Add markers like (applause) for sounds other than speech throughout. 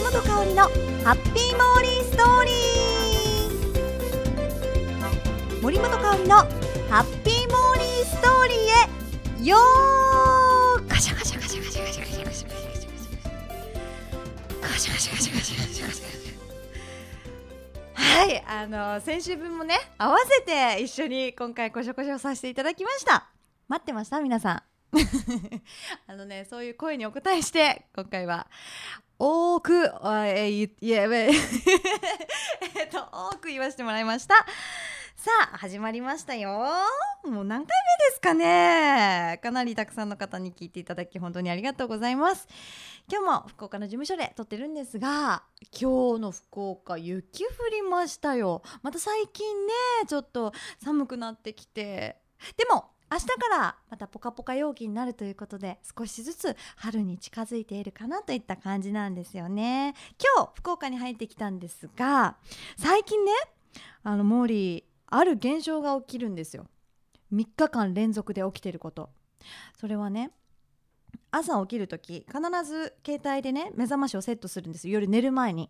森本香里のハッピーモーリーストーリー。森本香里のハッピーモーリーストーリーへよーガシャガシャガシャガシャガシャガシャガシャガシャガシャガシャガシャガシャガシャガシャガシャはいあの先週分もね合わせて一緒に今回こしょこしょさせていただきました待ってました皆さんあのねそういう声にお答えして今回は多くえいや (laughs) えっと多く言わせてもらいました。さあ始まりましたよ。もう何回目ですかね。かなりたくさんの方に聞いていただき本当にありがとうございます。今日も福岡の事務所で撮ってるんですが今日の福岡雪降りましたよ。また最近ねちょっと寒くなってきて。でも明日からまたポカポカ陽気になるということで少しずつ春に近づいているかなといった感じなんですよね。今日福岡に入ってきたんですが最近ねあのモーリーある現象が起きるんですよ。3日間連続で起きてること。それはね朝起きる時必ず携帯でね目覚ましをセットするんです夜寝る前に。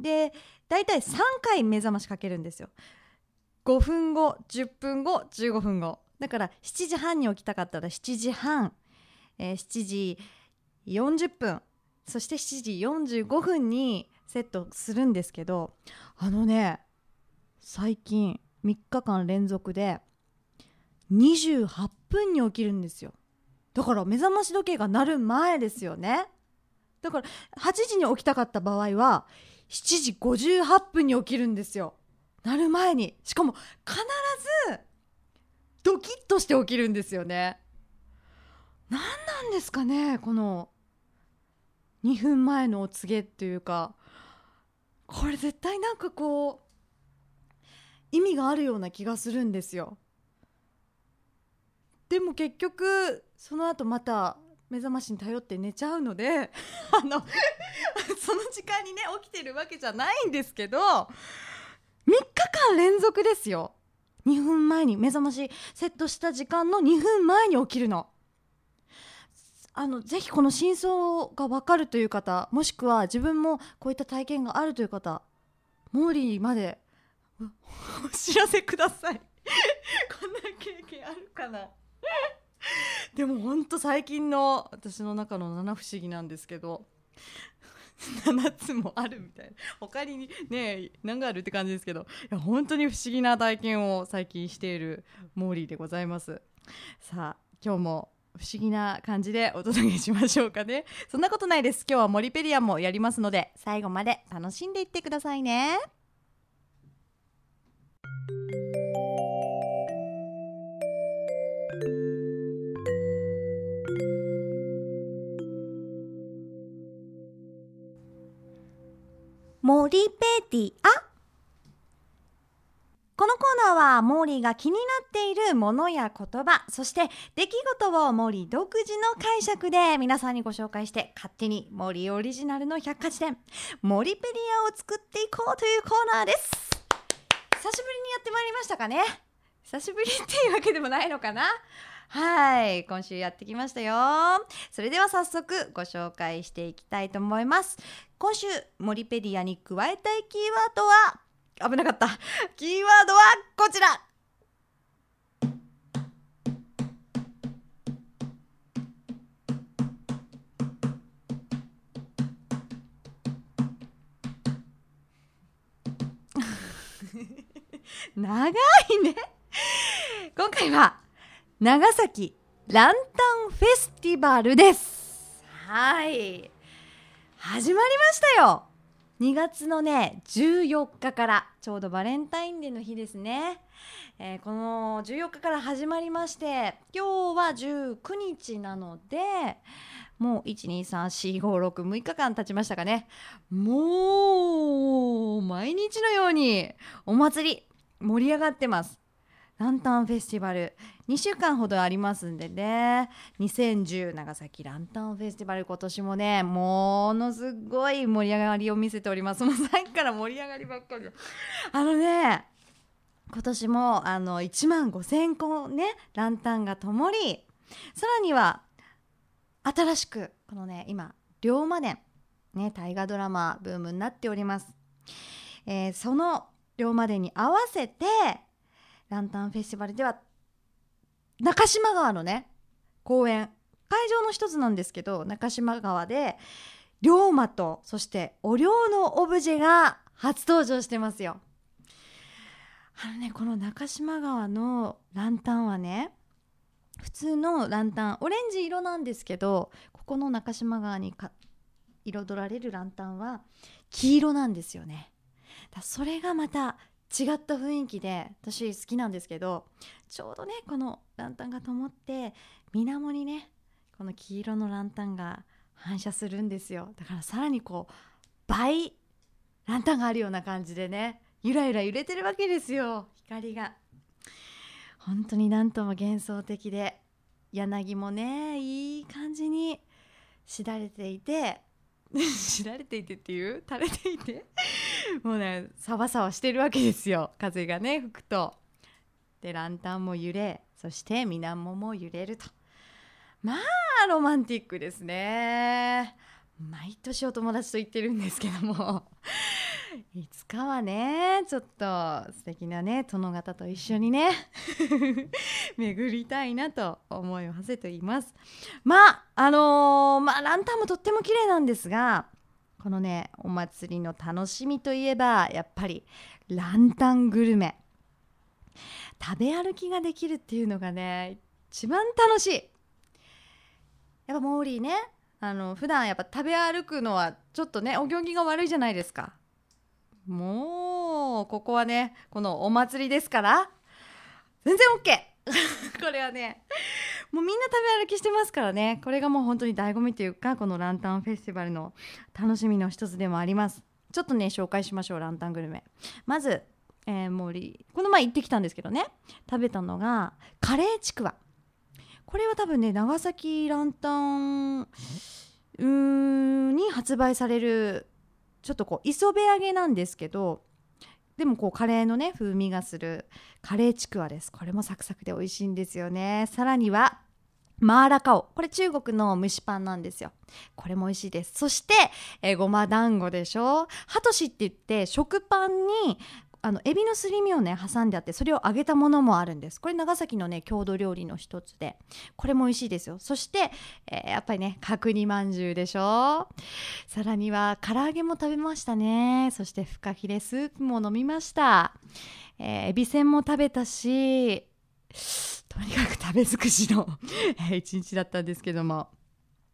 でだいたい3回目覚ましかけるんですよ。5分後10分後15分後。だから7時半に起きたかったら7時半、えー、7時40分。そして7時45分にセットするんですけどあのね最近3日間連続で28分に起きるんですよ。だから目覚まし時計が鳴る前ですよね。だから8時に起きたかった場合は7時58分に起きるんですよ。鳴る前に。しかも必ずドキッとして起きるんですよね。何なんですかねこの2分前のお告げっていうか。これ絶対なんかこう意味があるような気がするんですよ。でも結局その後また目覚ましに頼って寝ちゃうので (laughs) あのその時間にね起きてるわけじゃないんですけど3日間連続ですよ。2分前に目覚ましセットした時間の2分前に起きるの。あのぜひこの真相が分かるという方もしくは自分もこういった体験があるという方モーリーまでお知らせください。(laughs) こんな経験あるかな。(laughs) でもほんと最近の私の中の七不思議なんですけど。7つもあるみたいな。他にね何があるって感じですけど。いや本当に不思議な体験を最近しているモーリーでございます。さあ今日も不思議な感じでお届けしましょうかね。そんなことないです。今日はモリペディアもやりますので最後まで楽しんでいってくださいね。モリペディ。アこのコーナーはモーリーが気になっているものや言葉そして出来事をモーリー独自の解釈で皆さんにご紹介して勝手にモーリーオリジナルの百科事典モリペディアを作っていこうというコーナーです。久しぶりにやってまいりましたかね？久しぶりっていうわけでもないのかな？はい今週やってきましたよ。それでは早速ご紹介していきたいと思います。今週モリペディアに加えたいキーワードは危なかった。キーワードはこちら。(laughs) 長いね。今回は長崎ランタンフェスティバルです。はい。始まりましたよ。2月のね14日からちょうどバレンタインデーの日ですね、えー、この14日から始まりまして今日は19日なのでもう1234566日間経ちましたかね。もう毎日のようにお祭り盛り上がってます。ランタンフェスティバル。2週間ほどありますんでね。2010長崎ランタンフェスティバル。今年もねものすごい盛り上がりを見せております。もうさっきから盛り上がりばっかり。あのね今年もあの1万5,000個ねランタンが灯り。さらには新しくこのね今龍馬伝ね大河ドラマブームになっております、えー、その龍馬伝に合わせてランタンフェスティバルでは中島川のね公園会場の一つなんですけど中島川で龍馬とそしてお龍のオブジェが初登場してますよ。あのねこの中島川のランタンはね普通のランタンオレンジ色なんですけどここの中島川にか彩られるランタンは黄色なんですよね。だそれがまた違った雰囲気で私好きなんですけどちょうどねこのランタンが灯って水面にねこの黄色のランタンが反射するんですよ。だからさらにこう倍ランタンがあるような感じでねゆらゆら揺れてるわけですよ。光が。本当になんとも幻想的で柳もねいい感じにしだれていて (laughs) しだれていてっていう？垂れていて？(laughs) もうねサワサワしてるわけですよ。風がね吹くと。でランタンも揺れそして水面も揺れると。まあロマンティックですね。毎年お友達と言ってるんですけども。(laughs) いつかはねちょっと素敵なね殿方と一緒にね (laughs) 巡りたいなと思いを馳せています。まああのー、まあランタンもとっても綺麗なんですがこのねお祭りの楽しみといえばやっぱりランタングルメ。食べ歩きができるっていうのがね一番楽しい。やっぱモーリーねあの普段やっぱ食べ歩くのはちょっとねお行儀が悪いじゃないですか。もうここはねこのお祭りですから全然 OK (laughs) これはねもうみんな食べ歩きしてますからね。これがもう本当に醍醐味というかこのランタンフェスティバルの楽しみの一つでもあります。ちょっとね紹介しましょう。ランタングルメ。まず、えー、森。この前行ってきたんですけどね。食べたのがカレーちくわ。これは多分ね長崎ランタンうんに発売されるちょっとこう磯辺揚げなんですけどでもこうカレーのね風味がするカレーちくわです。これもサクサクで美味しいんですよね。さらにはマーラカオ。これ中国の蒸しパンなんですよ。これも美味しいです。そして、えー、ごま団子でしょ？ハトシって言って食パンにあのエビのすり身をね挟んであってそれを揚げたものもあるんです。これ長崎のね郷土料理の一つでこれも美味しいですよ。そして、えー、やっぱりね角煮まんじゅうでしょ？さらには唐揚げも食べましたね。そしてフカヒレスープも飲みました、えー、エビせんも食べたしとにかく食べ尽くしの (laughs) 一日だったんですけども。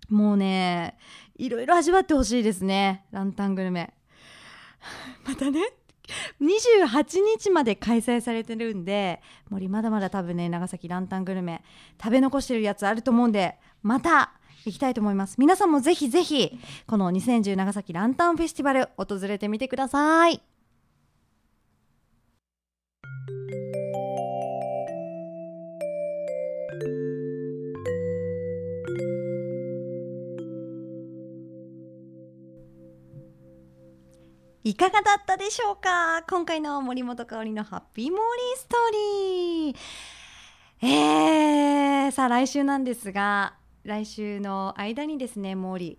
もうねいろいろ味わってほしいですね。ランタングルメ。(laughs) またね28日まで開催されてるんで森まだまだ多分ね長崎ランタングルメ食べ残してるやつあると思うんでまた行きたいと思います。皆さんもぜひぜひこの2010長崎ランタンフェスティバル訪れてみてください。いかがだったでしょうか？今回の森本香里のハッピーモーリーストーリー。えー、さあ来週なんですが来週の間にですねモーリ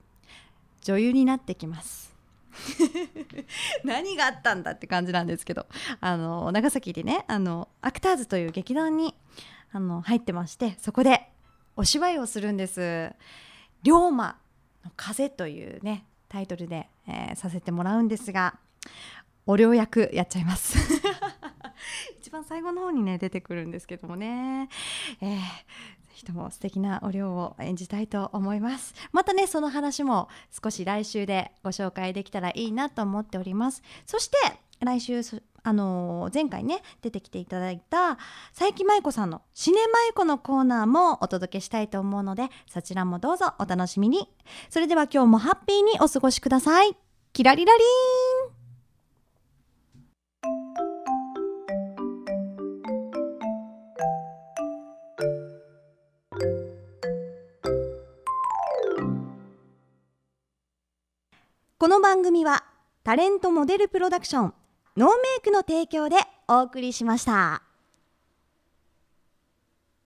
ー女優になってきます。(laughs) 何があったんだって感じなんですけどあの長崎でねあのアクターズという劇団にあの入ってましてそこでお芝居をするんです「龍馬の風」というねタイトルで、えー、させてもらうんですがお両役やっちゃいます。(laughs) 一番最後の方にね出てくるんですけどもね、えー、ぜひとも素敵なお両を演じたいと思います。またねその話も少し来週でご紹介できたらいいなと思っております。そして来週あの、前回ね出てきていただいた佐伯舞子さんの「シネマイコ」のコーナーもお届けしたいと思うのでそちらもどうぞお楽しみに。それでは今日もハッピーにお過ごしください。キラリラリーン。この番組はタレントモデルプロダクションノーメイクの提供でお送りしました。